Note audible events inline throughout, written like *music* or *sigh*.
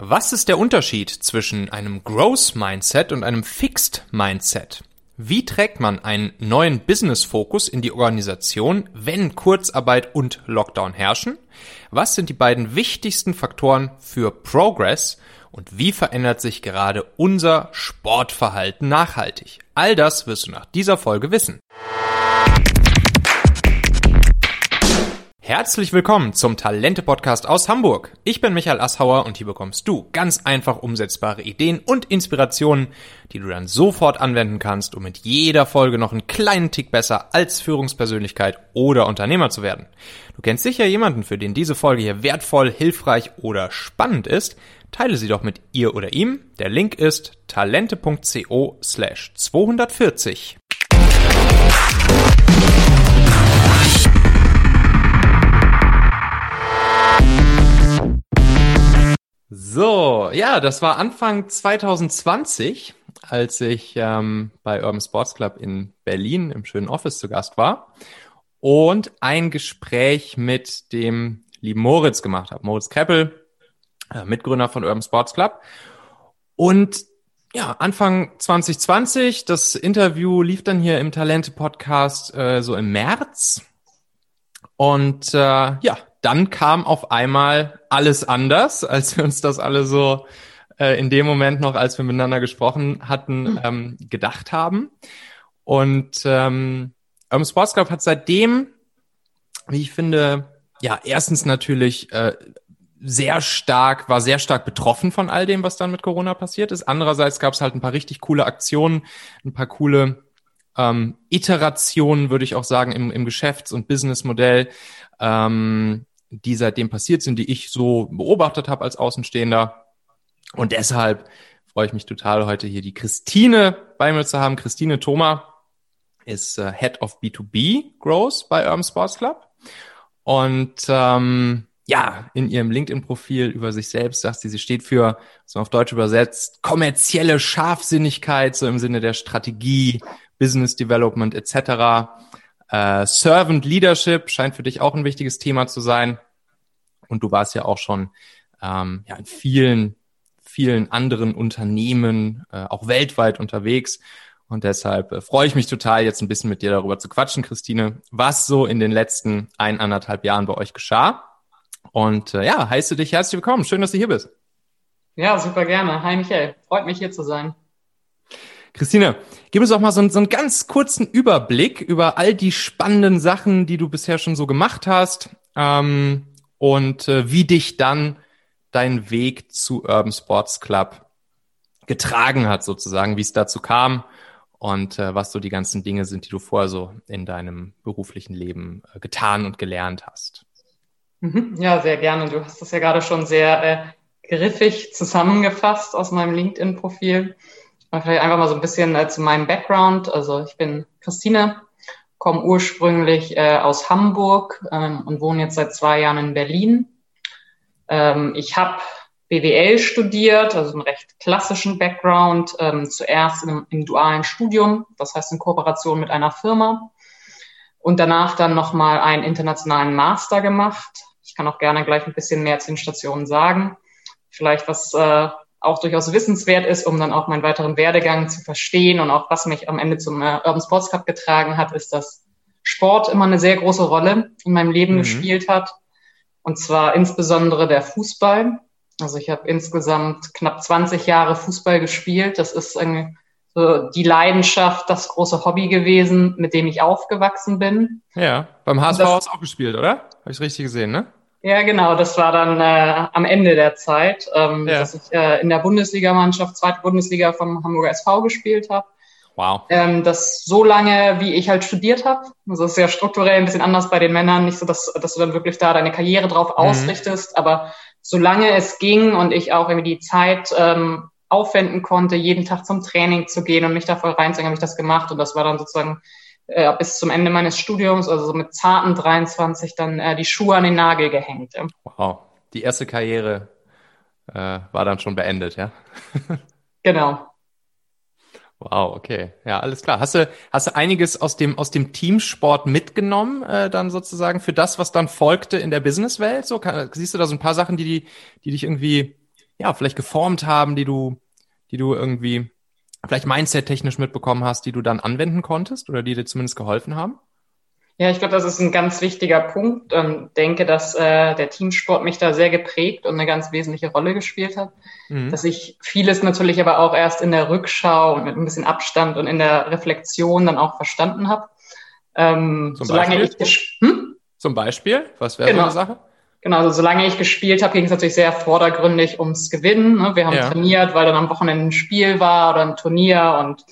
Was ist der Unterschied zwischen einem Growth Mindset und einem Fixed Mindset? Wie trägt man einen neuen Business-Fokus in die Organisation, wenn Kurzarbeit und Lockdown herrschen? Was sind die beiden wichtigsten Faktoren für Progress? Und wie verändert sich gerade unser Sportverhalten nachhaltig? All das wirst du nach dieser Folge wissen. Herzlich willkommen zum Talente-Podcast aus Hamburg. Ich bin Michael Asshauer und hier bekommst du ganz einfach umsetzbare Ideen und Inspirationen, die du dann sofort anwenden kannst, um mit jeder Folge noch einen kleinen Tick besser als Führungspersönlichkeit oder Unternehmer zu werden. Du kennst sicher jemanden, für den diese Folge hier wertvoll, hilfreich oder spannend ist. Teile sie doch mit ihr oder ihm. Der Link ist talente.co slash 240. So, ja, das war Anfang 2020, als ich ähm, bei Urban Sports Club in Berlin im schönen Office zu Gast war und ein Gespräch mit dem lieben Moritz gemacht habe. Moritz Kreppel, äh, Mitgründer von Urban Sports Club. Und ja, Anfang 2020, das Interview lief dann hier im Talente-Podcast äh, so im März. Und äh, ja, dann kam auf einmal alles anders, *laughs* als wir uns das alle so äh, in dem Moment noch, als wir miteinander gesprochen hatten, hm. ähm, gedacht haben. Und ähm, Urban Sports Club hat seitdem, wie ich finde, ja, erstens natürlich äh, sehr stark, war sehr stark betroffen von all dem, was dann mit Corona passiert ist. Andererseits gab es halt ein paar richtig coole Aktionen, ein paar coole ähm, Iterationen, würde ich auch sagen, im, im Geschäfts- und Businessmodell, ähm, die seitdem passiert sind, die ich so beobachtet habe als Außenstehender. Und deshalb freue ich mich total, heute hier die Christine bei mir zu haben. Christine Thoma ist äh, Head of B2B Growth bei Urban Sports Club. Und ähm, ja, in ihrem LinkedIn-Profil über sich selbst sagt sie, sie steht für, so auf Deutsch übersetzt, kommerzielle Scharfsinnigkeit, so im Sinne der Strategie, Business Development etc. Äh, Servant Leadership scheint für dich auch ein wichtiges Thema zu sein. Und du warst ja auch schon ähm, ja, in vielen, vielen anderen Unternehmen, äh, auch weltweit unterwegs. Und deshalb äh, freue ich mich total, jetzt ein bisschen mit dir darüber zu quatschen, Christine, was so in den letzten eineinhalb Jahren bei euch geschah. Und äh, ja, heiße dich herzlich willkommen. Schön, dass du hier bist. Ja, super gerne. Hi Michael, freut mich hier zu sein. Christine, gib uns doch mal so, einen, so einen ganz kurzen Überblick über all die spannenden Sachen, die du bisher schon so gemacht hast ähm, und äh, wie dich dann dein Weg zu Urban Sports Club getragen hat, sozusagen, wie es dazu kam und äh, was so die ganzen Dinge sind, die du vorher so in deinem beruflichen Leben äh, getan und gelernt hast. Mhm. Ja, sehr gerne. Du hast das ja gerade schon sehr äh, griffig zusammengefasst aus meinem LinkedIn-Profil. Vielleicht einfach mal so ein bisschen äh, zu meinem Background. Also ich bin Christine, komme ursprünglich äh, aus Hamburg ähm, und wohne jetzt seit zwei Jahren in Berlin. Ähm, ich habe BWL studiert, also einen recht klassischen Background, ähm, zuerst im, im, dualen Studium, das heißt in Kooperation mit einer Firma und danach dann nochmal einen internationalen Master gemacht. Ich kann auch gerne gleich ein bisschen mehr zu den Stationen sagen. Vielleicht was äh, auch durchaus wissenswert ist, um dann auch meinen weiteren Werdegang zu verstehen und auch was mich am Ende zum äh, Urban Sports Cup getragen hat, ist, dass Sport immer eine sehr große Rolle in meinem Leben mhm. gespielt hat. Und zwar insbesondere der Fußball. Also ich habe insgesamt knapp 20 Jahre Fußball gespielt. Das ist irgendwie so die Leidenschaft, das große Hobby gewesen, mit dem ich aufgewachsen bin. Ja, beim HSV hast du auch gespielt, oder? Habe ich richtig gesehen, ne? Ja, genau. Das war dann äh, am Ende der Zeit, ähm, ja. dass ich äh, in der Bundesligamannschaft, zweite Bundesliga vom Hamburger SV gespielt habe. Wow. Ähm, das so lange, wie ich halt studiert habe. Also das ist ja strukturell ein bisschen anders bei den Männern. Nicht so, dass, dass du dann wirklich da deine Karriere drauf mhm. ausrichtest, aber solange es ging und ich auch irgendwie die Zeit ähm, aufwenden konnte, jeden Tag zum Training zu gehen und mich da voll reinzuhängen, habe ich das gemacht. Und das war dann sozusagen äh, bis zum Ende meines Studiums, also so mit zarten 23, dann äh, die Schuhe an den Nagel gehängt. Ja. Wow, die erste Karriere äh, war dann schon beendet, ja? *laughs* genau. Wow, okay. Ja, alles klar. Hast du, hast du einiges aus dem, aus dem Teamsport mitgenommen, äh, dann sozusagen für das, was dann folgte in der Businesswelt? So, kann, siehst du da so ein paar Sachen, die, die, die dich irgendwie ja, vielleicht geformt haben, die du, die du irgendwie vielleicht Mindset-technisch mitbekommen hast, die du dann anwenden konntest oder die dir zumindest geholfen haben? Ja, ich glaube, das ist ein ganz wichtiger Punkt. Ähm, denke, dass äh, der Teamsport mich da sehr geprägt und eine ganz wesentliche Rolle gespielt hat. Mhm. Dass ich vieles natürlich aber auch erst in der Rückschau und mit ein bisschen Abstand und in der Reflexion dann auch verstanden habe. Ähm, Zum solange Beispiel? ich hm? Zum Beispiel? Was wäre genau. so eine Sache? Genau, also solange ich gespielt habe, ging es natürlich sehr vordergründig ums Gewinnen. Ne? Wir haben ja. trainiert, weil dann am Wochenende ein Spiel war oder ein Turnier und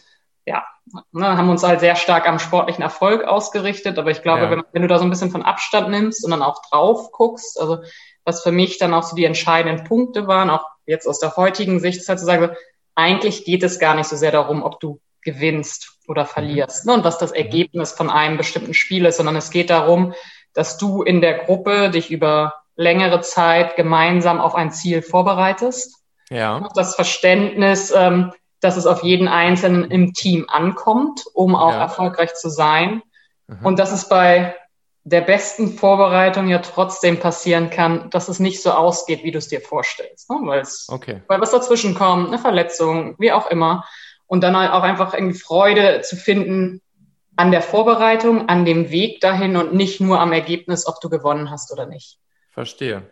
ja, ne, haben uns halt sehr stark am sportlichen Erfolg ausgerichtet. Aber ich glaube, ja. wenn, wenn, du da so ein bisschen von Abstand nimmst und dann auch drauf guckst, also was für mich dann auch so die entscheidenden Punkte waren, auch jetzt aus der heutigen Sicht, ist halt zu sagen, eigentlich geht es gar nicht so sehr darum, ob du gewinnst oder mhm. verlierst ne, und was das mhm. Ergebnis von einem bestimmten Spiel ist, sondern es geht darum, dass du in der Gruppe dich über längere Zeit gemeinsam auf ein Ziel vorbereitest. Ja. Das Verständnis, ähm, dass es auf jeden Einzelnen im Team ankommt, um auch ja. erfolgreich zu sein. Mhm. Und dass es bei der besten Vorbereitung ja trotzdem passieren kann, dass es nicht so ausgeht, wie du es dir vorstellst. Ne? Weil es, okay. weil was dazwischen kommt, eine Verletzung, wie auch immer. Und dann halt auch einfach irgendwie Freude zu finden an der Vorbereitung, an dem Weg dahin und nicht nur am Ergebnis, ob du gewonnen hast oder nicht. Verstehe.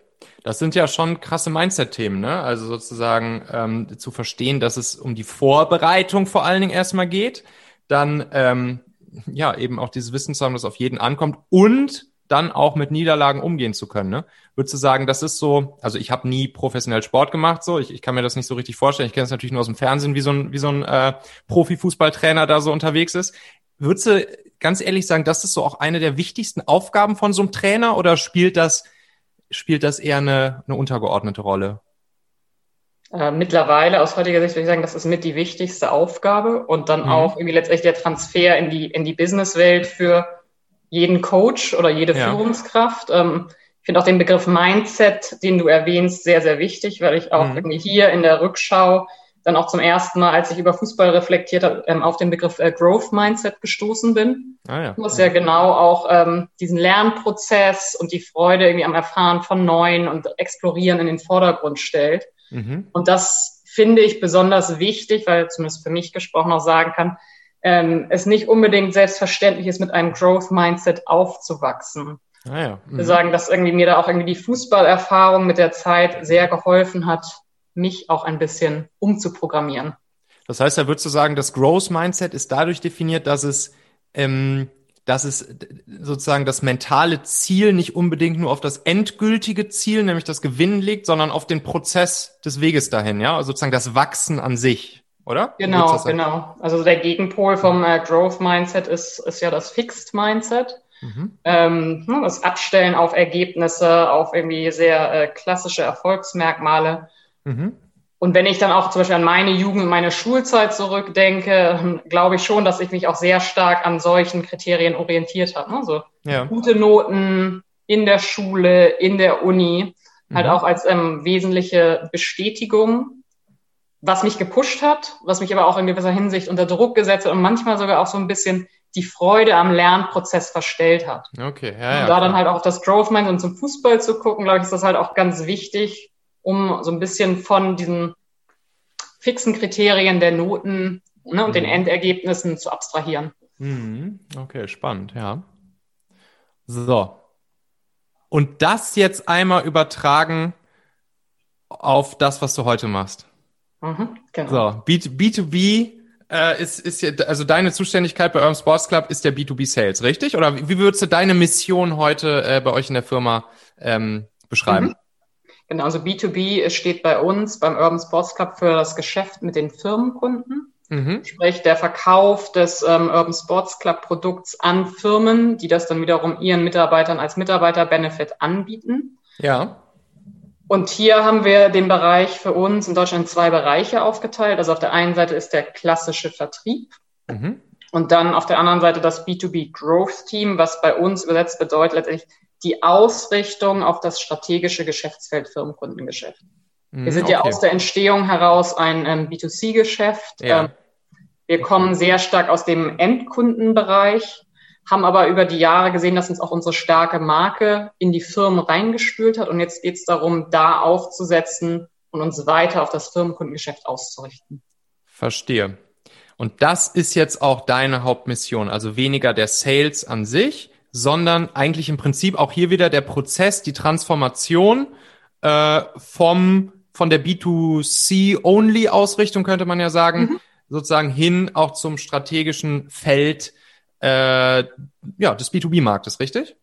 Das sind ja schon krasse Mindset-Themen, ne? Also sozusagen ähm, zu verstehen, dass es um die Vorbereitung vor allen Dingen erstmal geht, dann ähm, ja eben auch dieses Wissen zu haben, das auf jeden ankommt und dann auch mit Niederlagen umgehen zu können. Ne? Würdest du sagen, das ist so, also ich habe nie professionell Sport gemacht, so ich, ich kann mir das nicht so richtig vorstellen. Ich kenne es natürlich nur aus dem Fernsehen, wie so ein, wie so ein äh, Profifußballtrainer da so unterwegs ist. Würdest du ganz ehrlich sagen, das ist so auch eine der wichtigsten Aufgaben von so einem Trainer oder spielt das spielt das eher eine, eine untergeordnete Rolle? Äh, mittlerweile, aus heutiger Sicht würde ich sagen, das ist mit die wichtigste Aufgabe und dann mhm. auch irgendwie letztendlich der Transfer in die, in die Businesswelt für jeden Coach oder jede ja. Führungskraft. Ähm, ich finde auch den Begriff Mindset, den du erwähnst, sehr, sehr wichtig, weil ich auch mhm. irgendwie hier in der Rückschau dann auch zum ersten Mal, als ich über Fußball reflektiert habe, ähm, auf den Begriff äh, Growth Mindset gestoßen bin. Ah, ja. Was ja genau auch ähm, diesen Lernprozess und die Freude irgendwie am Erfahren von Neuen und Explorieren in den Vordergrund stellt. Mhm. Und das finde ich besonders wichtig, weil zumindest für mich gesprochen auch sagen kann, ähm, es nicht unbedingt selbstverständlich ist, mit einem Growth Mindset aufzuwachsen. Ah ja. mhm. Wir sagen, dass irgendwie mir da auch irgendwie die Fußballerfahrung mit der Zeit sehr geholfen hat, mich auch ein bisschen umzuprogrammieren. Das heißt, da würdest du sagen, das Growth Mindset ist dadurch definiert, dass es, ähm, dass es sozusagen das mentale Ziel nicht unbedingt nur auf das endgültige Ziel, nämlich das Gewinnen liegt, sondern auf den Prozess des Weges dahin, ja, also sozusagen das Wachsen an sich, oder? Genau, genau. Also der Gegenpol vom äh, Growth Mindset ist, ist ja das Fixed Mindset. Mhm. Ähm, ne, das Abstellen auf Ergebnisse, auf irgendwie sehr äh, klassische Erfolgsmerkmale. Mhm. Und wenn ich dann auch zum Beispiel an meine Jugend, meine Schulzeit zurückdenke, glaube ich schon, dass ich mich auch sehr stark an solchen Kriterien orientiert habe. Also ja. gute Noten in der Schule, in der Uni, halt mhm. auch als ähm, wesentliche Bestätigung, was mich gepusht hat, was mich aber auch in gewisser Hinsicht unter Druck gesetzt hat und manchmal sogar auch so ein bisschen die Freude am Lernprozess verstellt hat. Okay, ja, ja. Und da dann halt auch das Growth Mind und zum Fußball zu gucken, glaube ich, ist das halt auch ganz wichtig, um so ein bisschen von diesen fixen Kriterien der Noten ne, und mhm. den Endergebnissen zu abstrahieren. Mhm. Okay, spannend, ja. So. Und das jetzt einmal übertragen auf das, was du heute machst. Mhm, genau. So, B B2B äh, ist, ist ja, also deine Zuständigkeit bei eurem Sports Club ist der B2B Sales, richtig? Oder wie würdest du deine Mission heute äh, bei euch in der Firma ähm, beschreiben? Mhm. Genau, also B2B steht bei uns beim Urban Sports Club für das Geschäft mit den Firmenkunden. Mhm. Sprich, der Verkauf des ähm, Urban Sports Club Produkts an Firmen, die das dann wiederum ihren Mitarbeitern als Mitarbeiter-Benefit anbieten. Ja. Und hier haben wir den Bereich für uns in Deutschland in zwei Bereiche aufgeteilt. Also auf der einen Seite ist der klassische Vertrieb. Mhm. Und dann auf der anderen Seite das B2B Growth Team, was bei uns übersetzt bedeutet letztendlich die Ausrichtung auf das strategische Geschäftsfeld Firmenkundengeschäft. Wir sind okay. ja aus der Entstehung heraus ein ähm, B2C-Geschäft. Ja. Ähm, wir kommen sehr stark aus dem Endkundenbereich, haben aber über die Jahre gesehen, dass uns auch unsere starke Marke in die Firmen reingespült hat. Und jetzt geht es darum, da aufzusetzen und uns weiter auf das Firmenkundengeschäft auszurichten. Verstehe. Und das ist jetzt auch deine Hauptmission, also weniger der Sales an sich, sondern eigentlich im Prinzip auch hier wieder der Prozess, die Transformation äh, vom von der B2C-Only-Ausrichtung könnte man ja sagen, mhm. sozusagen hin auch zum strategischen Feld äh, ja, des B2B-Marktes, richtig?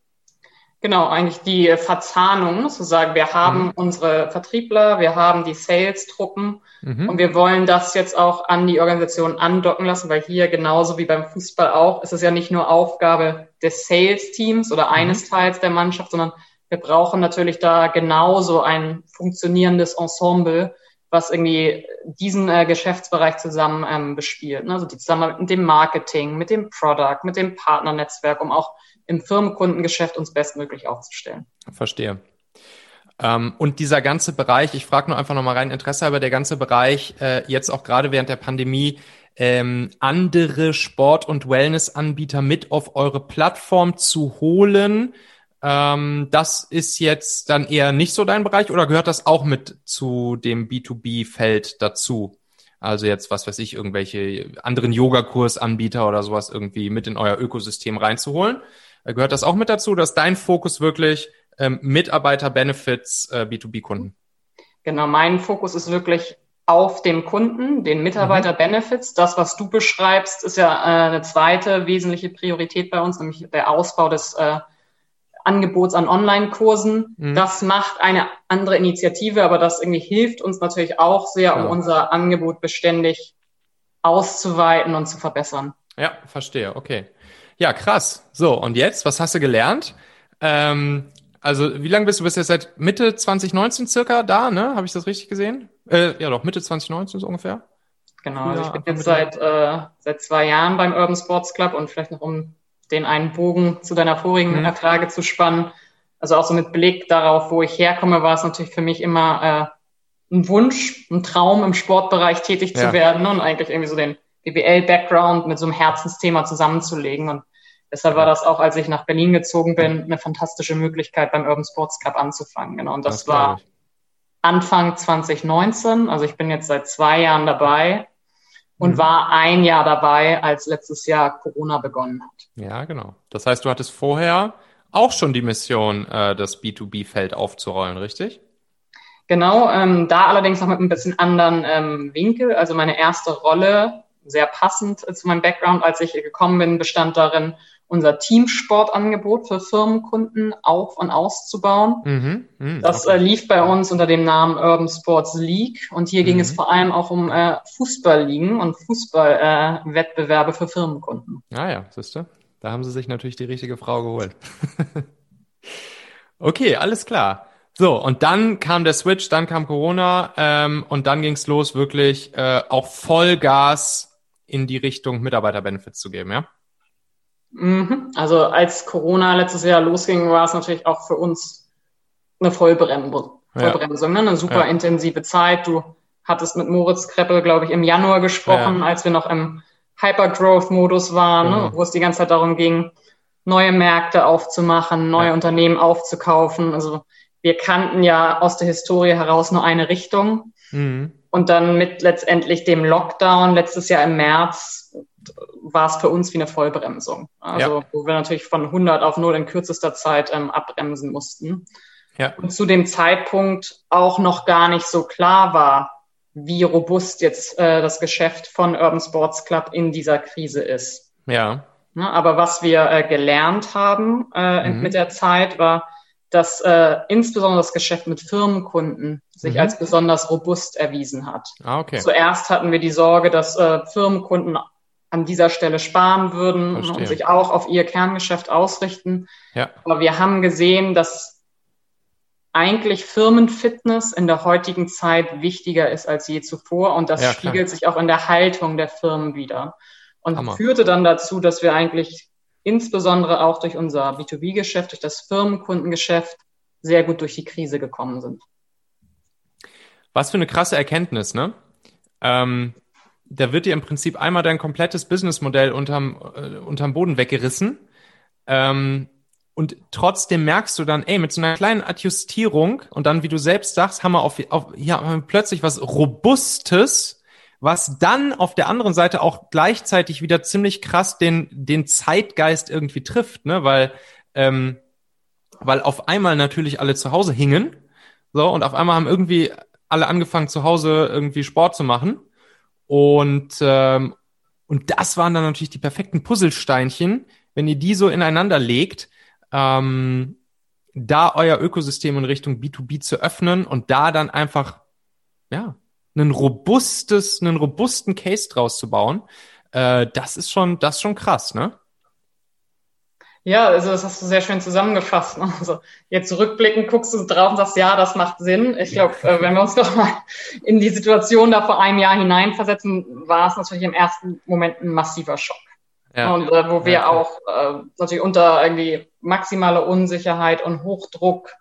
Genau, eigentlich die Verzahnung sozusagen. Wir haben mhm. unsere Vertriebler, wir haben die Sales-Truppen mhm. und wir wollen das jetzt auch an die Organisation andocken lassen, weil hier genauso wie beim Fußball auch ist es ja nicht nur Aufgabe des Sales-Teams oder eines mhm. Teils der Mannschaft, sondern wir brauchen natürlich da genauso ein funktionierendes Ensemble, was irgendwie diesen äh, Geschäftsbereich zusammen ähm, bespielt. Ne? Also die zusammen mit dem Marketing, mit dem Product, mit dem Partnernetzwerk, um auch im Firmenkundengeschäft uns bestmöglich aufzustellen. Verstehe. Ähm, und dieser ganze Bereich, ich frage nur einfach nochmal rein, Interesse aber der ganze Bereich, äh, jetzt auch gerade während der Pandemie, ähm, andere Sport- und Wellness-Anbieter mit auf eure Plattform zu holen. Ähm, das ist jetzt dann eher nicht so dein Bereich oder gehört das auch mit zu dem B2B-Feld dazu? Also jetzt, was weiß ich, irgendwelche anderen Yogakursanbieter oder sowas irgendwie mit in euer Ökosystem reinzuholen. Äh, gehört das auch mit dazu, dass dein Fokus wirklich ähm, Mitarbeiter-Benefits äh, B2B-Kunden? Genau, mein Fokus ist wirklich auf dem Kunden, den Mitarbeiter-Benefits. Das, was du beschreibst, ist ja äh, eine zweite wesentliche Priorität bei uns, nämlich der Ausbau des äh, Angebots an Online-Kursen. Mhm. Das macht eine andere Initiative, aber das irgendwie hilft uns natürlich auch sehr, um ja. unser Angebot beständig auszuweiten und zu verbessern. Ja, verstehe. Okay. Ja, krass. So, und jetzt, was hast du gelernt? Ähm, also, wie lange bist du? Bist jetzt seit Mitte 2019 circa da, ne? Habe ich das richtig gesehen? Äh, ja, doch, Mitte 2019 so ungefähr. Genau, also ich bin jetzt seit, äh, seit zwei Jahren beim Urban Sports Club und vielleicht noch um den einen Bogen zu deiner vorigen mhm. Frage zu spannen. Also auch so mit Blick darauf, wo ich herkomme, war es natürlich für mich immer äh, ein Wunsch, ein Traum im Sportbereich tätig ja. zu werden und eigentlich irgendwie so den BWL-Background mit so einem Herzensthema zusammenzulegen. Und Deshalb war das auch, als ich nach Berlin gezogen bin, eine fantastische Möglichkeit, beim Urban Sports Cup anzufangen. Genau. Und das, das war Anfang 2019. Also ich bin jetzt seit zwei Jahren dabei und mhm. war ein Jahr dabei, als letztes Jahr Corona begonnen hat. Ja, genau. Das heißt, du hattest vorher auch schon die Mission, äh, das B2B-Feld aufzurollen, richtig? Genau, ähm, da allerdings noch mit ein bisschen anderen ähm, Winkel. Also meine erste Rolle, sehr passend zu meinem Background, als ich gekommen bin, bestand darin, unser Teamsportangebot für Firmenkunden auf- und auszubauen. Mhm, mh, das okay. äh, lief bei uns unter dem Namen Urban Sports League und hier mhm. ging es vor allem auch um äh, Fußballligen und Fußballwettbewerbe äh, für Firmenkunden. Ah ja, siehst du, da haben sie sich natürlich die richtige Frau geholt. *laughs* okay, alles klar. So, und dann kam der Switch, dann kam Corona ähm, und dann ging's los, wirklich äh, auch Vollgas in die Richtung Mitarbeiterbenefits zu geben, ja? Mhm. Also als Corona letztes Jahr losging, war es natürlich auch für uns eine Vollbremsung. Vollbremsung, ja. ne? eine super ja. intensive Zeit. Du hattest mit Moritz Kreppel, glaube ich, im Januar gesprochen, ja. als wir noch im Hypergrowth-Modus waren, mhm. ne? wo es die ganze Zeit darum ging, neue Märkte aufzumachen, neue Unternehmen aufzukaufen. Also wir kannten ja aus der Historie heraus nur eine Richtung. Mhm. Und dann mit letztendlich dem Lockdown letztes Jahr im März war es für uns wie eine Vollbremsung. Also ja. wo wir natürlich von 100 auf 0 in kürzester Zeit ähm, abbremsen mussten. Ja. Und zu dem Zeitpunkt auch noch gar nicht so klar war, wie robust jetzt äh, das Geschäft von Urban Sports Club in dieser Krise ist. Ja. ja aber was wir äh, gelernt haben äh, mhm. mit der Zeit war, dass äh, insbesondere das Geschäft mit Firmenkunden sich mhm. als besonders robust erwiesen hat. Ah, okay. Zuerst hatten wir die Sorge, dass äh, Firmenkunden an dieser Stelle sparen würden Verstehe. und sich auch auf ihr Kerngeschäft ausrichten. Ja. Aber wir haben gesehen, dass eigentlich Firmenfitness in der heutigen Zeit wichtiger ist als je zuvor und das ja, spiegelt sich auch in der Haltung der Firmen wieder und Hammer. führte dann dazu, dass wir eigentlich insbesondere auch durch unser B2B-Geschäft, durch das Firmenkundengeschäft sehr gut durch die Krise gekommen sind. Was für eine krasse Erkenntnis, ne? Ähm, da wird dir im Prinzip einmal dein komplettes Businessmodell unterm, äh, unterm Boden weggerissen. Ähm, und trotzdem merkst du dann, ey, mit so einer kleinen Adjustierung und dann, wie du selbst sagst, haben wir auf, auf hier haben wir plötzlich was Robustes, was dann auf der anderen Seite auch gleichzeitig wieder ziemlich krass den, den Zeitgeist irgendwie trifft, ne? Weil, ähm, weil auf einmal natürlich alle zu Hause hingen. So, und auf einmal haben irgendwie alle angefangen, zu Hause irgendwie Sport zu machen. Und, ähm, und das waren dann natürlich die perfekten Puzzlesteinchen, wenn ihr die so ineinander legt, ähm, da euer Ökosystem in Richtung B2B zu öffnen und da dann einfach, ja, einen robustes, einen robusten Case draus zu bauen, äh, das ist schon, das ist schon krass, ne? Ja, also das hast du sehr schön zusammengefasst. Ne? Also jetzt zurückblickend guckst du drauf und sagst, ja, das macht Sinn. Ich glaube, äh, wenn wir uns *laughs* doch mal in die Situation da vor einem Jahr hineinversetzen, war es natürlich im ersten Moment ein massiver Schock. Ja. Und äh, wo wir ja, auch äh, natürlich unter irgendwie maximaler Unsicherheit und Hochdruck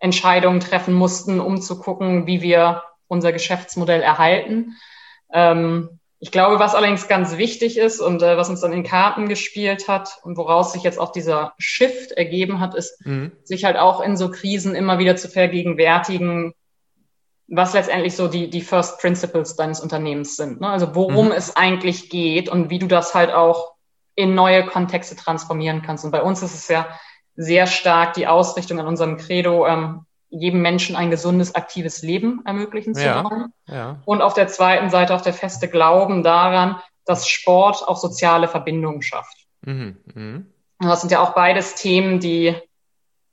Entscheidungen treffen mussten, um zu gucken, wie wir unser Geschäftsmodell erhalten. Ähm, ich glaube, was allerdings ganz wichtig ist und äh, was uns dann in Karten gespielt hat und woraus sich jetzt auch dieser Shift ergeben hat, ist, mhm. sich halt auch in so Krisen immer wieder zu vergegenwärtigen, was letztendlich so die, die First Principles deines Unternehmens sind. Ne? Also worum mhm. es eigentlich geht und wie du das halt auch in neue Kontexte transformieren kannst. Und bei uns ist es ja sehr stark die Ausrichtung an unserem Credo, ähm, jedem Menschen ein gesundes, aktives Leben ermöglichen zu wollen. Ja, ja. Und auf der zweiten Seite auch der feste Glauben daran, dass Sport auch soziale Verbindungen schafft. Mhm, mh. Das sind ja auch beides Themen, die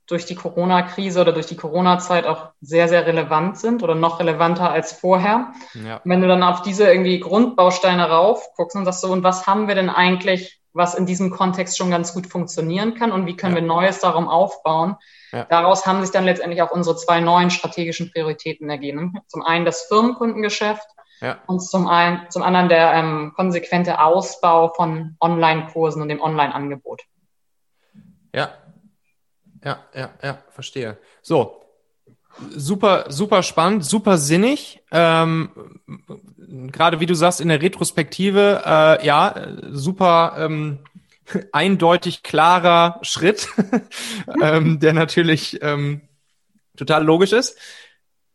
durch die Corona-Krise oder durch die Corona-Zeit auch sehr, sehr relevant sind oder noch relevanter als vorher. Ja. wenn du dann auf diese irgendwie Grundbausteine raufguckst und sagst so, und was haben wir denn eigentlich was in diesem Kontext schon ganz gut funktionieren kann und wie können ja. wir Neues darum aufbauen. Ja. Daraus haben sich dann letztendlich auch unsere zwei neuen strategischen Prioritäten ergeben. Zum einen das Firmenkundengeschäft ja. und zum, einen, zum anderen der ähm, konsequente Ausbau von Online-Kursen und dem Online-Angebot. Ja, ja, ja, ja, verstehe. So, super, super spannend, super sinnig. Ähm, Gerade wie du sagst, in der Retrospektive, äh, ja, super ähm, *laughs* eindeutig klarer Schritt, *laughs* ähm, der natürlich ähm, total logisch ist.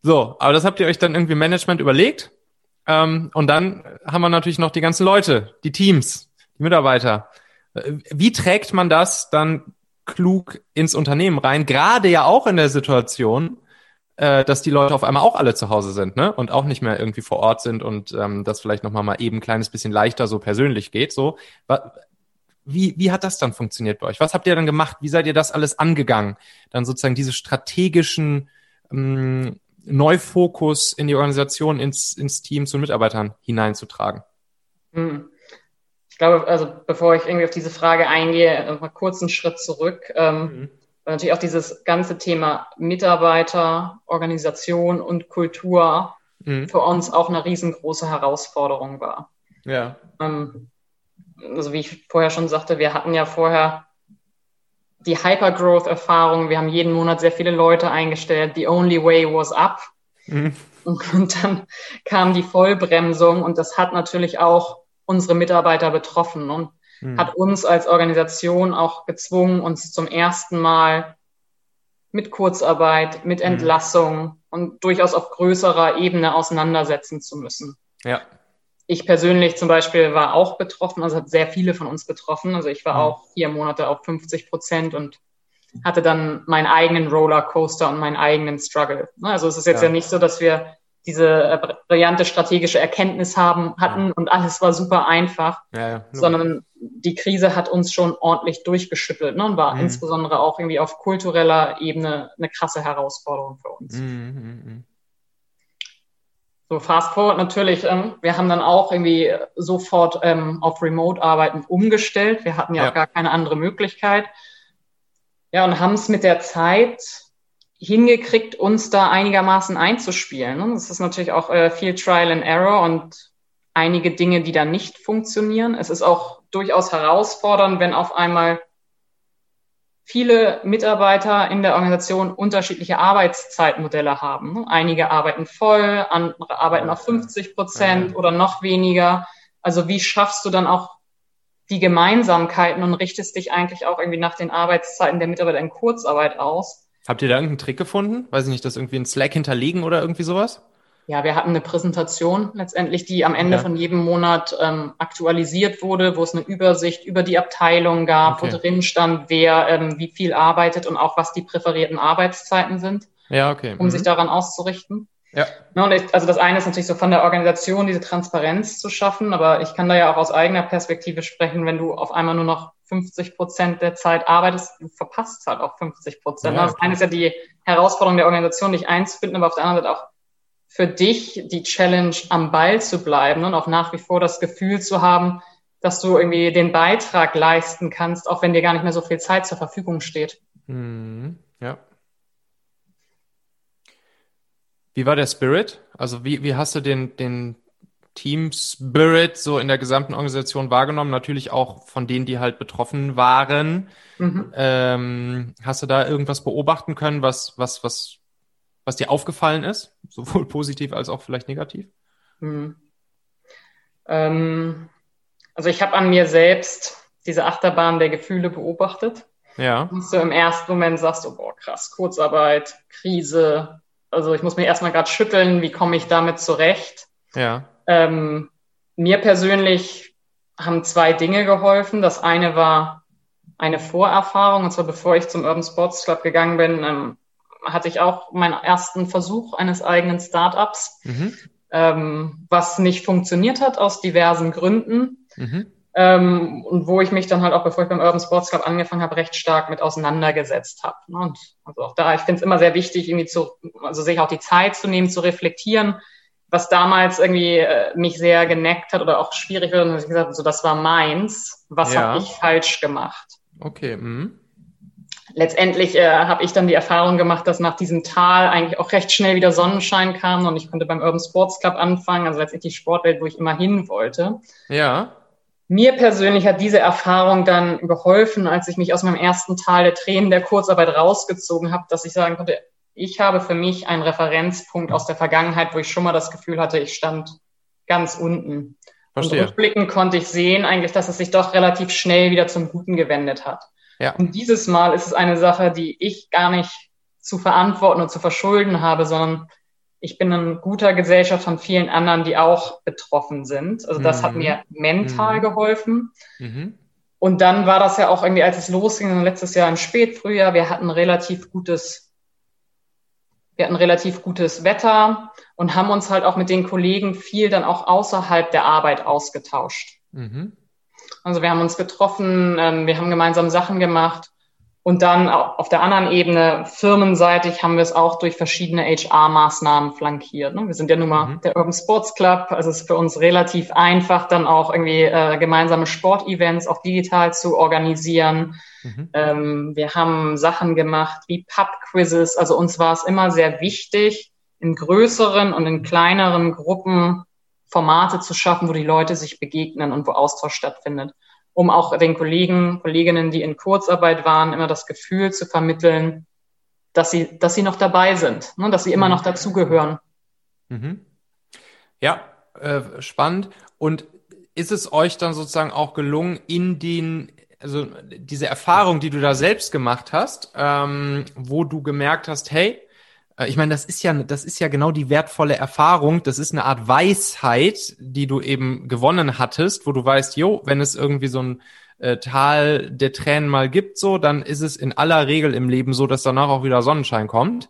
So, aber das habt ihr euch dann irgendwie Management überlegt. Ähm, und dann haben wir natürlich noch die ganzen Leute, die Teams, die Mitarbeiter. Äh, wie trägt man das dann klug ins Unternehmen rein? Gerade ja auch in der Situation, äh, dass die Leute auf einmal auch alle zu Hause sind, ne? Und auch nicht mehr irgendwie vor Ort sind und ähm, das vielleicht nochmal mal eben ein kleines bisschen leichter so persönlich geht. So. Wie, wie hat das dann funktioniert bei euch? Was habt ihr dann gemacht? Wie seid ihr das alles angegangen? Dann sozusagen diese strategischen ähm, Neufokus in die Organisation, ins, ins Team zu Mitarbeitern hineinzutragen? Hm. Ich glaube, also bevor ich irgendwie auf diese Frage eingehe, mal kurz einen Schritt zurück. Ähm, mhm weil natürlich auch dieses ganze Thema Mitarbeiter, Organisation und Kultur mhm. für uns auch eine riesengroße Herausforderung war. Ja. Ähm, also wie ich vorher schon sagte, wir hatten ja vorher die Hypergrowth-Erfahrung. Wir haben jeden Monat sehr viele Leute eingestellt. The only way was up. Mhm. Und, dann kam die Vollbremsung und das hat natürlich auch unsere Mitarbeiter betroffen. Und mhm. hat uns als Organisation auch gezwungen, uns zum ersten Mal mit Kurzarbeit, mit hm. Entlassung mhm. und durchaus auf größerer Ebene auseinandersetzen zu müssen. Ja. Ich persönlich zum Beispiel war auch betroffen, also hat sehr viele von uns betroffen. Also ich war mhm. auch vier Monate auf 50 Prozent und hatte dann meinen eigenen Rollercoaster und meinen eigenen Struggle. Also es ist jetzt ja, ja nicht so, dass wir diese äh, brillante strategische Erkenntnis haben, hatten und alles war super einfach, ja, ja, sondern die Krise hat uns schon ordentlich durchgeschüttelt ne, und war mhm. insbesondere auch irgendwie auf kultureller Ebene eine krasse Herausforderung für uns. Mhm, mhm, mhm. So, fast forward natürlich, ähm, wir haben dann auch irgendwie sofort ähm, auf Remote-Arbeiten umgestellt. Wir hatten ja, ja, auch gar keine andere Möglichkeit. Ja, und haben es mit der Zeit hingekriegt, uns da einigermaßen einzuspielen. Ne? Das ist natürlich auch äh, viel Trial and Error und einige Dinge, die da nicht funktionieren. Es ist auch durchaus herausfordernd, wenn auf einmal viele Mitarbeiter in der Organisation unterschiedliche Arbeitszeitmodelle haben. Einige arbeiten voll, andere arbeiten auf 50 Prozent oder noch weniger. Also wie schaffst du dann auch die Gemeinsamkeiten und richtest dich eigentlich auch irgendwie nach den Arbeitszeiten der Mitarbeiter in Kurzarbeit aus. Habt ihr da irgendeinen Trick gefunden? Weiß ich nicht, das irgendwie in Slack hinterlegen oder irgendwie sowas? Ja, wir hatten eine Präsentation letztendlich, die am Ende ja. von jedem Monat ähm, aktualisiert wurde, wo es eine Übersicht über die Abteilung gab, okay. wo drin stand, wer ähm, wie viel arbeitet und auch was die präferierten Arbeitszeiten sind. Ja, okay. Um mhm. sich daran auszurichten. Ja. Ne, ich, also das eine ist natürlich so von der Organisation, diese Transparenz zu schaffen, aber ich kann da ja auch aus eigener Perspektive sprechen, wenn du auf einmal nur noch 50 Prozent der Zeit arbeitest, du verpasst halt auch 50 Prozent. Ja, okay. Das eine ist ja die Herausforderung der Organisation, dich einzubinden, aber auf der anderen Seite auch für dich die Challenge, am Ball zu bleiben und auch nach wie vor das Gefühl zu haben, dass du irgendwie den Beitrag leisten kannst, auch wenn dir gar nicht mehr so viel Zeit zur Verfügung steht. Mhm. Ja. Wie war der Spirit? Also wie, wie hast du den, den Team Spirit so in der gesamten Organisation wahrgenommen? Natürlich auch von denen, die halt betroffen waren. Mhm. Ähm, hast du da irgendwas beobachten können, was, was, was was dir aufgefallen ist, *laughs* sowohl positiv als auch vielleicht negativ? Hm. Ähm, also ich habe an mir selbst diese Achterbahn der Gefühle beobachtet. Ja. Und du im ersten Moment sagst, oh boah, krass, Kurzarbeit, Krise. Also ich muss mir erstmal gerade schütteln, wie komme ich damit zurecht? Ja. Ähm, mir persönlich haben zwei Dinge geholfen. Das eine war eine Vorerfahrung, und zwar bevor ich zum Urban Sports Club gegangen bin, ähm, hatte ich auch meinen ersten Versuch eines eigenen Startups, mhm. ähm, was nicht funktioniert hat aus diversen Gründen. Mhm. Ähm, und wo ich mich dann halt auch, bevor ich beim Urban Sports Club angefangen habe, recht stark mit auseinandergesetzt habe. Ne? Und also auch da, ich finde es immer sehr wichtig, irgendwie zu, also sich auch die Zeit zu nehmen, zu reflektieren, was damals irgendwie äh, mich sehr geneckt hat oder auch schwierig wird. Und ich gesagt, so das war meins, was ja. habe ich falsch gemacht? Okay. Mhm letztendlich äh, habe ich dann die Erfahrung gemacht, dass nach diesem Tal eigentlich auch recht schnell wieder Sonnenschein kam und ich konnte beim Urban Sports Club anfangen, also letztendlich die Sportwelt, wo ich immer hin wollte. Ja. Mir persönlich hat diese Erfahrung dann geholfen, als ich mich aus meinem ersten Tal der Tränen der Kurzarbeit rausgezogen habe, dass ich sagen konnte, ich habe für mich einen Referenzpunkt aus der Vergangenheit, wo ich schon mal das Gefühl hatte, ich stand ganz unten. Verstehe. Und rückblickend konnte ich sehen eigentlich, dass es sich doch relativ schnell wieder zum Guten gewendet hat. Ja. Und dieses Mal ist es eine Sache, die ich gar nicht zu verantworten und zu verschulden habe, sondern ich bin in guter Gesellschaft von vielen anderen, die auch betroffen sind. Also das mhm. hat mir mental mhm. geholfen. Mhm. Und dann war das ja auch irgendwie, als es losging, letztes Jahr im Spätfrühjahr, wir hatten relativ gutes, wir hatten relativ gutes Wetter und haben uns halt auch mit den Kollegen viel dann auch außerhalb der Arbeit ausgetauscht. Also wir haben uns getroffen, ähm, wir haben gemeinsam Sachen gemacht und dann auf der anderen Ebene, firmenseitig, haben wir es auch durch verschiedene HR-Maßnahmen flankiert. Ne? Wir sind ja nun mal mhm. der Urban Sports Club, also es ist für uns relativ einfach, dann auch irgendwie äh, gemeinsame Sportevents auch digital zu organisieren. Mhm. Ähm, wir haben Sachen gemacht wie Pub-Quizzes. Also uns war es immer sehr wichtig, in größeren und in kleineren Gruppen Formate zu schaffen, wo die Leute sich begegnen und wo Austausch stattfindet, um auch den Kollegen, Kolleginnen, die in Kurzarbeit waren, immer das Gefühl zu vermitteln, dass sie, dass sie noch dabei sind, ne, dass sie immer mhm. noch dazugehören. Mhm. Ja, äh, spannend. Und ist es euch dann sozusagen auch gelungen, in den, also diese Erfahrung, die du da selbst gemacht hast, ähm, wo du gemerkt hast, hey, ich meine, das ist ja, das ist ja genau die wertvolle Erfahrung. Das ist eine Art Weisheit, die du eben gewonnen hattest, wo du weißt, jo, wenn es irgendwie so ein äh, Tal der Tränen mal gibt, so, dann ist es in aller Regel im Leben so, dass danach auch wieder Sonnenschein kommt.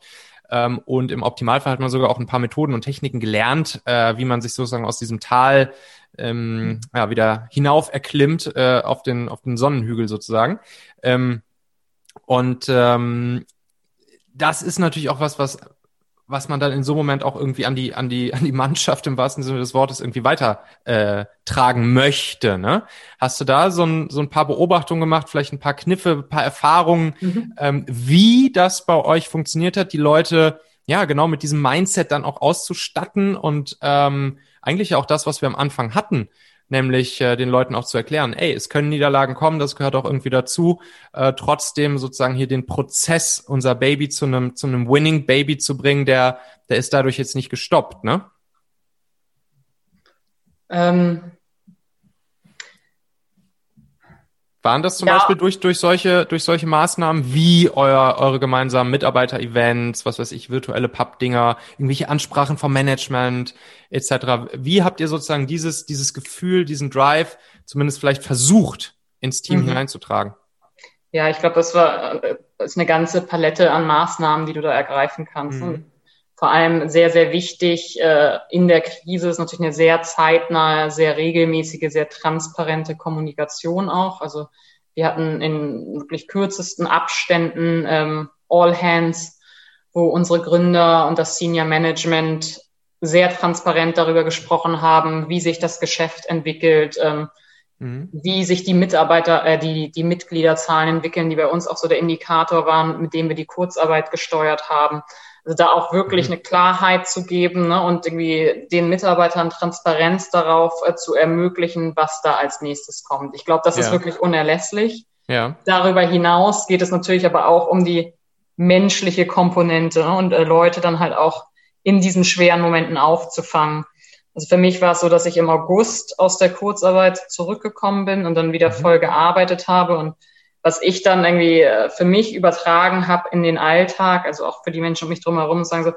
Ähm, und im Optimalfall hat man sogar auch ein paar Methoden und Techniken gelernt, äh, wie man sich sozusagen aus diesem Tal ähm, ja, wieder hinauf erklimmt äh, auf den auf den Sonnenhügel sozusagen. Ähm, und ähm, das ist natürlich auch was, was, was man dann in so einem Moment auch irgendwie an die, an die, an die Mannschaft im wahrsten Sinne des Wortes irgendwie weiter äh, tragen möchte. Ne? Hast du da so ein, so ein paar Beobachtungen gemacht, vielleicht ein paar Kniffe, ein paar Erfahrungen, mhm. ähm, wie das bei euch funktioniert hat, die Leute ja genau mit diesem Mindset dann auch auszustatten und ähm, eigentlich auch das, was wir am Anfang hatten, nämlich äh, den Leuten auch zu erklären, ey, es können Niederlagen kommen, das gehört auch irgendwie dazu, äh, trotzdem sozusagen hier den Prozess, unser Baby zu einem zu einem Winning Baby zu bringen, der der ist dadurch jetzt nicht gestoppt, ne? Ähm, Waren das zum ja. Beispiel durch, durch, solche, durch solche Maßnahmen wie euer, eure gemeinsamen Mitarbeiter-Events, was weiß ich, virtuelle Pub-Dinger, irgendwelche Ansprachen vom Management etc. Wie habt ihr sozusagen dieses, dieses Gefühl, diesen Drive zumindest vielleicht versucht, ins Team mhm. hineinzutragen? Ja, ich glaube, das war äh, ist eine ganze Palette an Maßnahmen, die du da ergreifen kannst. Mhm. Vor allem sehr, sehr wichtig äh, in der Krise ist natürlich eine sehr zeitnahe, sehr regelmäßige, sehr transparente Kommunikation auch. Also wir hatten in wirklich kürzesten Abständen ähm, All Hands, wo unsere Gründer und das Senior Management sehr transparent darüber gesprochen haben, wie sich das Geschäft entwickelt, ähm, mhm. wie sich die Mitarbeiter, äh, die, die Mitgliederzahlen entwickeln, die bei uns auch so der Indikator waren, mit dem wir die Kurzarbeit gesteuert haben. Also da auch wirklich mhm. eine Klarheit zu geben ne, und irgendwie den Mitarbeitern Transparenz darauf äh, zu ermöglichen, was da als nächstes kommt. Ich glaube, das ja. ist wirklich unerlässlich. Ja. Darüber hinaus geht es natürlich aber auch um die menschliche Komponente ne, und äh, Leute dann halt auch in diesen schweren Momenten aufzufangen. Also für mich war es so, dass ich im August aus der Kurzarbeit zurückgekommen bin und dann wieder mhm. voll gearbeitet habe und was ich dann irgendwie äh, für mich übertragen habe in den Alltag, also auch für die Menschen um mich drumherum, sagen so,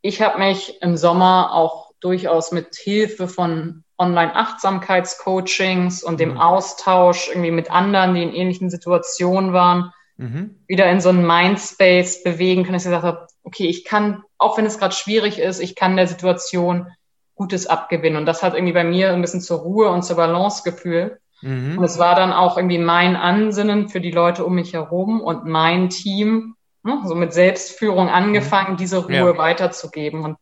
ich habe mich im Sommer auch durchaus mit Hilfe von Online-Achtsamkeitscoachings und dem mhm. Austausch irgendwie mit anderen, die in ähnlichen Situationen waren, mhm. wieder in so einen Mindspace bewegen können, dass ich gesagt habe, okay, ich kann, auch wenn es gerade schwierig ist, ich kann der Situation Gutes abgewinnen. Und das hat irgendwie bei mir ein bisschen zur Ruhe und zur Balance gefühlt. Mhm. Und es war dann auch irgendwie mein Ansinnen für die Leute um mich herum und mein Team, ne, so mit Selbstführung angefangen, mhm. diese Ruhe ja. weiterzugeben. Und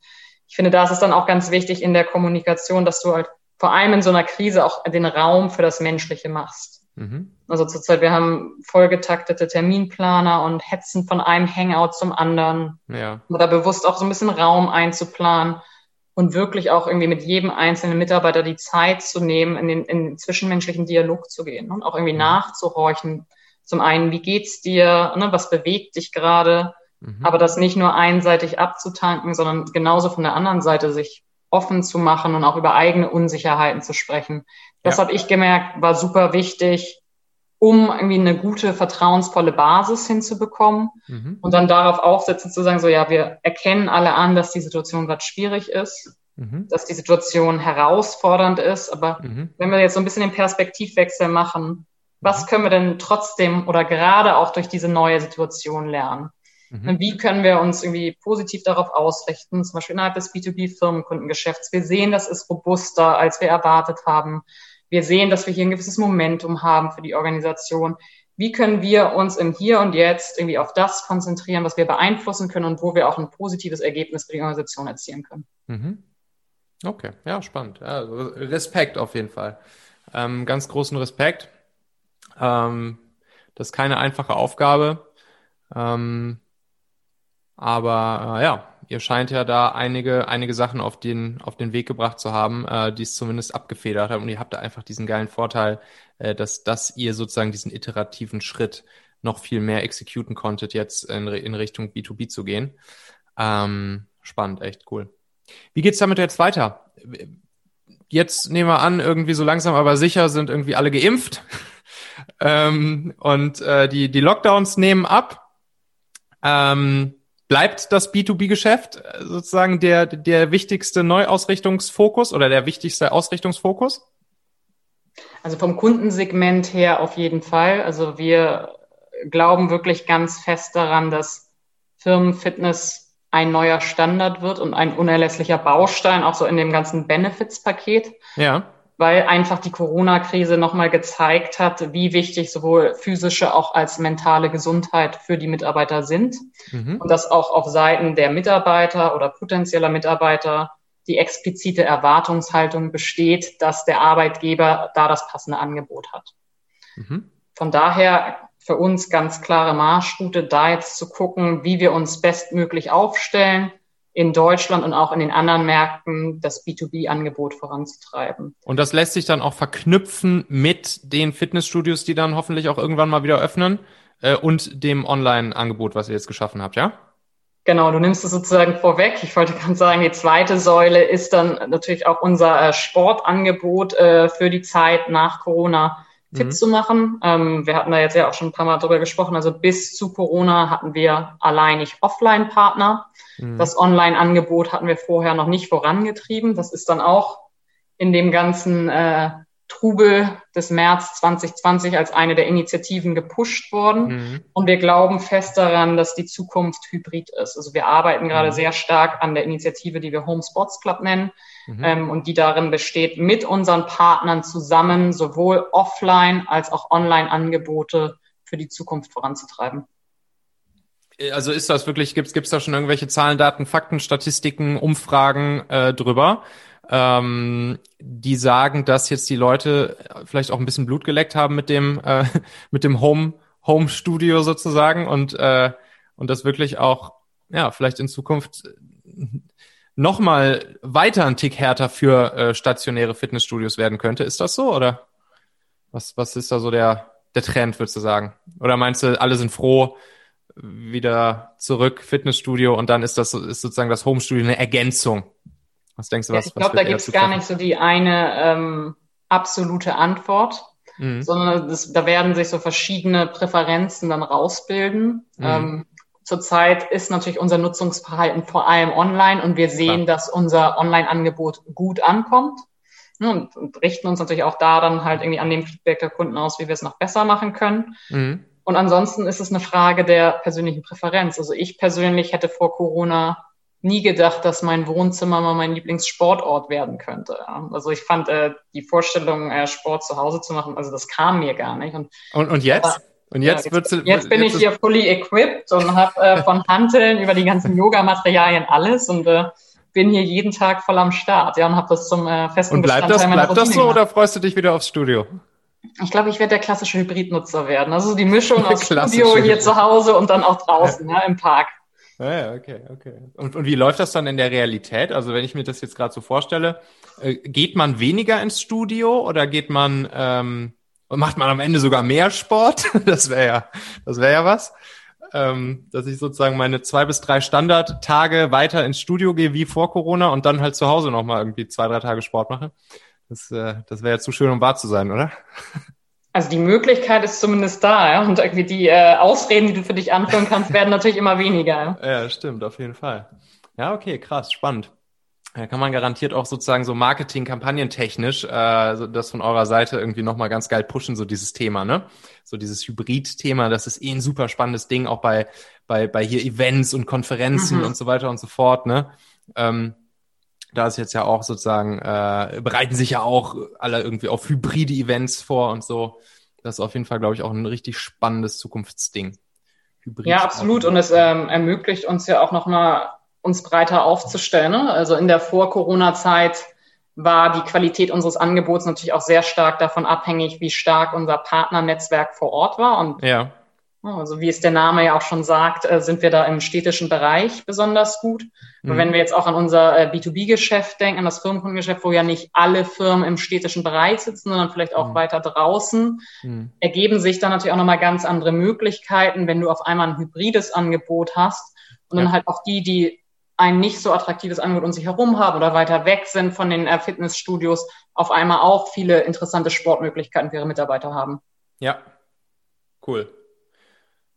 ich finde, da ist es dann auch ganz wichtig in der Kommunikation, dass du halt vor allem in so einer Krise auch den Raum für das Menschliche machst. Mhm. Also zurzeit, wir haben vollgetaktete Terminplaner und hetzen von einem Hangout zum anderen. Ja. Oder bewusst auch so ein bisschen Raum einzuplanen und wirklich auch irgendwie mit jedem einzelnen Mitarbeiter die Zeit zu nehmen, in den, in den zwischenmenschlichen Dialog zu gehen und auch irgendwie mhm. nachzuhorchen. Zum einen, wie geht's dir? Ne, was bewegt dich gerade? Mhm. Aber das nicht nur einseitig abzutanken, sondern genauso von der anderen Seite sich offen zu machen und auch über eigene Unsicherheiten zu sprechen. Das ja. habe ich gemerkt, war super wichtig, um irgendwie eine gute, vertrauensvolle Basis hinzubekommen mhm. und dann darauf aufsetzen zu sagen, so ja, wir erkennen alle an, dass die Situation gerade schwierig ist, mhm. dass die Situation herausfordernd ist, aber mhm. wenn wir jetzt so ein bisschen den Perspektivwechsel machen, was mhm. können wir denn trotzdem oder gerade auch durch diese neue Situation lernen? Mhm. Wie können wir uns irgendwie positiv darauf ausrichten, zum Beispiel innerhalb des B2B-Firmenkundengeschäfts? Wir sehen, das ist robuster, als wir erwartet haben. Wir sehen, dass wir hier ein gewisses Momentum haben für die Organisation. Wie können wir uns im Hier und Jetzt irgendwie auf das konzentrieren, was wir beeinflussen können und wo wir auch ein positives Ergebnis für die Organisation erzielen können? Mhm. Okay, ja, spannend. Also Respekt auf jeden Fall. Ähm, ganz großen Respekt. Ähm, das ist keine einfache Aufgabe. Ähm, aber äh, ja, ihr scheint ja da einige, einige Sachen auf den, auf den Weg gebracht zu haben, äh, die es zumindest abgefedert haben. Und ihr habt da einfach diesen geilen Vorteil, äh, dass, dass ihr sozusagen diesen iterativen Schritt noch viel mehr exekuten konntet, jetzt in, in Richtung B2B zu gehen. Ähm, spannend, echt cool. Wie geht's damit jetzt weiter? Jetzt nehmen wir an, irgendwie so langsam aber sicher sind irgendwie alle geimpft. *laughs* ähm, und äh, die, die Lockdowns nehmen ab. Ähm, Bleibt das B2B-Geschäft äh, sozusagen der, der wichtigste Neuausrichtungsfokus oder der wichtigste Ausrichtungsfokus? Also vom Kundensegment her auf jeden Fall. Also wir glauben wirklich ganz fest daran, dass Firmenfitness ein neuer Standard wird und ein unerlässlicher Baustein auch so in dem ganzen Benefits-Paket. Ja weil einfach die Corona-Krise nochmal gezeigt hat, wie wichtig sowohl physische auch als mentale Gesundheit für die Mitarbeiter sind. Mhm. Und dass auch auf Seiten der Mitarbeiter oder potenzieller Mitarbeiter die explizite Erwartungshaltung besteht, dass der Arbeitgeber da das passende Angebot hat. Mhm. Von daher für uns ganz klare Marschroute, da jetzt zu gucken, wie wir uns bestmöglich aufstellen, in Deutschland und auch in den anderen Märkten das B2B-Angebot voranzutreiben. Und das lässt sich dann auch verknüpfen mit den Fitnessstudios, die dann hoffentlich auch irgendwann mal wieder öffnen äh, und dem Online-Angebot, was ihr jetzt geschaffen habt, ja? Genau, du nimmst es sozusagen vorweg. Ich wollte ganz sagen, die zweite Säule ist dann natürlich auch unser äh, Sportangebot äh, für die Zeit nach Corona. Fit mhm. zu machen. Ähm, wir hatten da jetzt ja auch schon ein paar Mal drüber gesprochen. Also bis zu Corona hatten wir alleinig Offline-Partner. Mhm. Das Online-Angebot hatten wir vorher noch nicht vorangetrieben. Das ist dann auch in dem ganzen äh, Trubel des März 2020 als eine der Initiativen gepusht worden. Mhm. Und wir glauben fest daran, dass die Zukunft hybrid ist. Also wir arbeiten gerade mhm. sehr stark an der Initiative, die wir Home Sports Club nennen, mhm. ähm, und die darin besteht, mit unseren Partnern zusammen sowohl offline als auch online Angebote für die Zukunft voranzutreiben. Also ist das wirklich, gibt es da schon irgendwelche Zahlen, Daten, Fakten, Statistiken, Umfragen äh, drüber? ähm, die sagen, dass jetzt die Leute vielleicht auch ein bisschen Blut geleckt haben mit dem äh, *laughs* mit dem Home Home Studio sozusagen und äh, und das wirklich auch ja vielleicht in Zukunft noch mal weiter ein Tick härter für äh, stationäre Fitnessstudios werden könnte. Ist das so oder was was ist da so der der Trend, würdest du sagen? Oder meinst du, alle sind froh, wieder zurück Fitnessstudio und dann ist das ist sozusagen das Home Studio eine Ergänzung was denkst du, was? Ja, ich glaube, da gibt es gar nicht so die eine ähm, absolute Antwort, mhm. sondern das, da werden sich so verschiedene Präferenzen dann rausbilden. Mhm. Ähm, Zurzeit ist natürlich unser Nutzungsverhalten vor allem online und wir sehen, Klar. dass unser Online-Angebot gut ankommt. Und, und, richten uns natürlich auch da dann halt irgendwie an dem Feedback der Kunden aus, wie wir es noch besser machen können. Mhm. Und ansonsten ist es eine Frage der persönlichen Präferenz. Also ich persönlich hätte vor Corona nie gedacht, dass mein Wohnzimmer mal mein Lieblingssportort werden könnte. Also ich fand äh, die Vorstellung, äh, Sport zu Hause zu machen, also das kam mir gar nicht. Und, und, und jetzt? Und jetzt, ja, jetzt, du, jetzt bin jetzt ich hier fully equipped und habe äh, von Hanteln über die ganzen Yoga-Materialien alles und äh, bin hier jeden Tag voll am Start. Ja, und habe das zum äh, festen Und bleibt das, bleibt das so gemacht. oder freust du dich wieder aufs Studio? Ich glaube, ich werde der klassische Hybridnutzer werden. Also die Mischung *laughs* aus Studio hier zu Hause und dann auch draußen, ja. ja im Park. Ja, okay, okay. Und, und wie läuft das dann in der Realität? Also wenn ich mir das jetzt gerade so vorstelle, äh, geht man weniger ins Studio oder geht man ähm, macht man am Ende sogar mehr Sport? *laughs* das wäre ja, das wäre ja was. Ähm, dass ich sozusagen meine zwei bis drei Standardtage weiter ins Studio gehe wie vor Corona und dann halt zu Hause nochmal irgendwie zwei, drei Tage Sport mache. Das, äh, das wäre ja zu schön, um wahr zu sein, oder? *laughs* Also die Möglichkeit ist zumindest da, ja. Und irgendwie die äh, Ausreden, die du für dich anführen kannst, werden natürlich immer weniger. Ja? ja, stimmt, auf jeden Fall. Ja, okay, krass, spannend. Da kann man garantiert auch sozusagen so Marketing-Kampagnentechnisch äh, so das von eurer Seite irgendwie nochmal ganz geil pushen, so dieses Thema, ne? So dieses Hybrid-Thema, das ist eh ein super spannendes Ding, auch bei, bei, bei hier Events und Konferenzen mhm. und so weiter und so fort, ne? Ähm, da ist jetzt ja auch sozusagen, äh, bereiten sich ja auch alle irgendwie auf hybride Events vor und so. Das ist auf jeden Fall, glaube ich, auch ein richtig spannendes Zukunftsding. Hybrid ja, absolut. Und es ähm, ermöglicht uns ja auch nochmal, uns breiter aufzustellen. Ne? Also in der Vor-Corona-Zeit war die Qualität unseres Angebots natürlich auch sehr stark davon abhängig, wie stark unser Partnernetzwerk vor Ort war. Und ja. Also wie es der Name ja auch schon sagt, äh, sind wir da im städtischen Bereich besonders gut. Mhm. Aber wenn wir jetzt auch an unser äh, B2B-Geschäft denken, an das Firmenkundengeschäft, wo ja nicht alle Firmen im städtischen Bereich sitzen, sondern vielleicht auch mhm. weiter draußen, mhm. ergeben sich dann natürlich auch nochmal ganz andere Möglichkeiten, wenn du auf einmal ein hybrides Angebot hast und ja. dann halt auch die, die ein nicht so attraktives Angebot um sich herum haben oder weiter weg sind von den äh, Fitnessstudios, auf einmal auch viele interessante Sportmöglichkeiten für ihre Mitarbeiter haben. Ja, cool.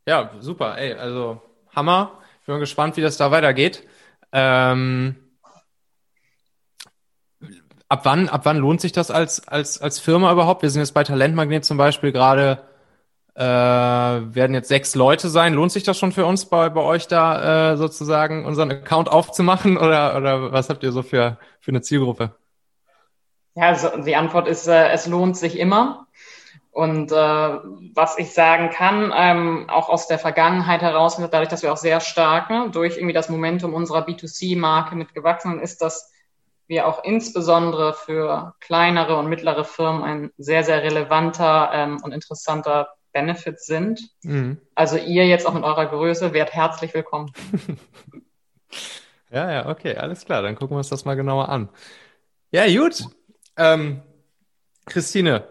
Ja, super. Ey, also Hammer. Ich bin gespannt, wie das da weitergeht. Ähm, ab wann, ab wann lohnt sich das als, als, als Firma überhaupt? Wir sind jetzt bei Talentmagnet zum Beispiel gerade, äh, werden jetzt sechs Leute sein. Lohnt sich das schon für uns bei, bei euch da äh, sozusagen unseren Account aufzumachen *laughs* oder, oder was habt ihr so für, für eine Zielgruppe? Ja, also die Antwort ist, äh, es lohnt sich immer. Und äh, was ich sagen kann, ähm, auch aus der Vergangenheit heraus, dadurch, dass wir auch sehr stark ne, durch irgendwie das Momentum unserer B2C-Marke mitgewachsen sind, ist, dass wir auch insbesondere für kleinere und mittlere Firmen ein sehr, sehr relevanter ähm, und interessanter Benefit sind. Mhm. Also ihr jetzt auch mit eurer Größe werdet herzlich willkommen. *laughs* ja, ja, okay, alles klar. Dann gucken wir uns das mal genauer an. Ja, gut. Ähm, Christine,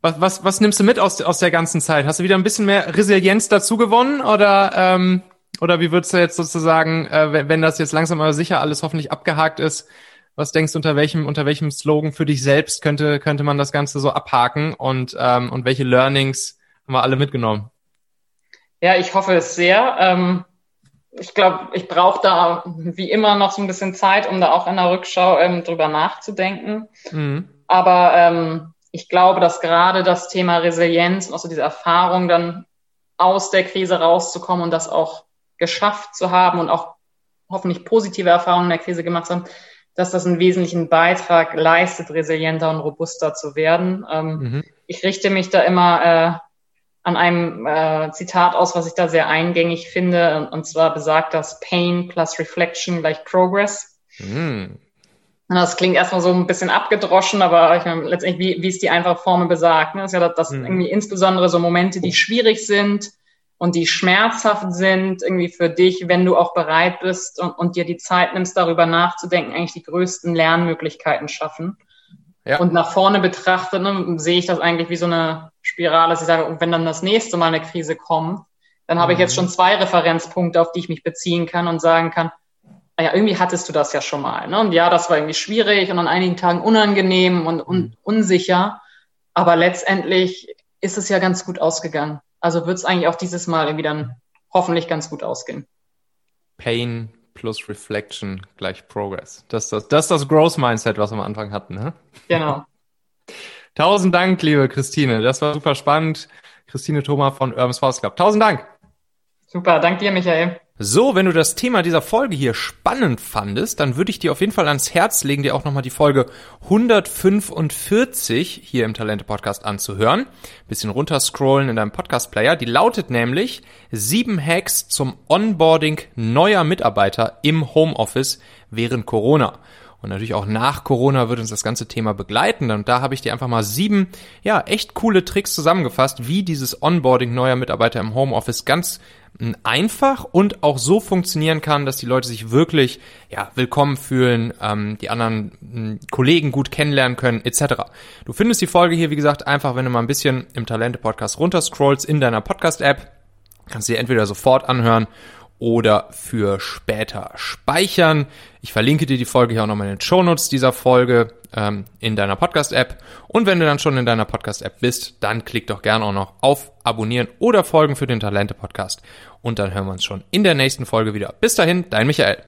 was, was, was nimmst du mit aus, aus der ganzen Zeit? Hast du wieder ein bisschen mehr Resilienz dazu gewonnen oder, ähm, oder wie würdest du jetzt sozusagen, äh, wenn, wenn das jetzt langsam aber sicher alles hoffentlich abgehakt ist, Was denkst du, unter welchem, unter welchem Slogan für dich selbst könnte, könnte man das Ganze so abhaken und, ähm, und welche Learnings haben wir alle mitgenommen? Ja, ich hoffe es sehr. Ähm, ich glaube, ich brauche da wie immer noch so ein bisschen Zeit, um da auch in der Rückschau ähm, drüber nachzudenken. Mhm. Aber ähm, ich glaube, dass gerade das Thema Resilienz und auch so diese Erfahrung dann aus der Krise rauszukommen und das auch geschafft zu haben und auch hoffentlich positive Erfahrungen in der Krise gemacht zu haben, dass das einen wesentlichen Beitrag leistet, resilienter und robuster zu werden. Ähm, mhm. Ich richte mich da immer äh, an einem äh, Zitat aus, was ich da sehr eingängig finde, und zwar besagt das Pain plus Reflection gleich Progress. Mhm. Das klingt erstmal so ein bisschen abgedroschen, aber ich meine, letztendlich, wie, wie es die einfache Formel besagt, ne, ist ja, dass, dass mhm. irgendwie insbesondere so Momente, die schwierig sind und die schmerzhaft sind, irgendwie für dich, wenn du auch bereit bist und, und dir die Zeit nimmst, darüber nachzudenken, eigentlich die größten Lernmöglichkeiten schaffen. Ja. Und nach vorne betrachtet ne, sehe ich das eigentlich wie so eine Spirale, dass ich sage, wenn dann das nächste Mal eine Krise kommt, dann habe mhm. ich jetzt mhm. schon zwei Referenzpunkte, auf die ich mich beziehen kann und sagen kann, ah ja, irgendwie hattest du das ja schon mal. Ne? Und ja, das war irgendwie schwierig und an einigen Tagen unangenehm und, und mhm. unsicher. Aber letztendlich ist es ja ganz gut ausgegangen. Also wird es eigentlich auch dieses Mal irgendwie dann hoffentlich ganz gut ausgehen. Pain plus Reflection gleich Progress. Das ist das, das, ist das Growth Mindset, was wir am Anfang hatten. Ne? Genau. *laughs* Tausend Dank, liebe Christine. Das war super spannend. Christine Thoma von Urban Sports Club. Tausend Dank. Super, dank dir, Michael. So, wenn du das Thema dieser Folge hier spannend fandest, dann würde ich dir auf jeden Fall ans Herz legen, dir auch nochmal die Folge 145 hier im Talente Podcast anzuhören. Bisschen runterscrollen in deinem Podcast Player. Die lautet nämlich sieben Hacks zum Onboarding neuer Mitarbeiter im Homeoffice während Corona. Und natürlich auch nach Corona wird uns das ganze Thema begleiten. Und da habe ich dir einfach mal sieben, ja, echt coole Tricks zusammengefasst, wie dieses Onboarding neuer Mitarbeiter im Homeoffice ganz hm, einfach und auch so funktionieren kann, dass die Leute sich wirklich ja, willkommen fühlen, ähm, die anderen hm, Kollegen gut kennenlernen können, etc. Du findest die Folge hier, wie gesagt, einfach, wenn du mal ein bisschen im Talente-Podcast runterscrollst in deiner Podcast-App. Kannst du dir entweder sofort anhören oder für später speichern. Ich verlinke dir die Folge hier auch nochmal in den Shownotes dieser Folge ähm, in deiner Podcast-App. Und wenn du dann schon in deiner Podcast-App bist, dann klick doch gerne auch noch auf Abonnieren oder Folgen für den Talente-Podcast. Und dann hören wir uns schon in der nächsten Folge wieder. Bis dahin, dein Michael.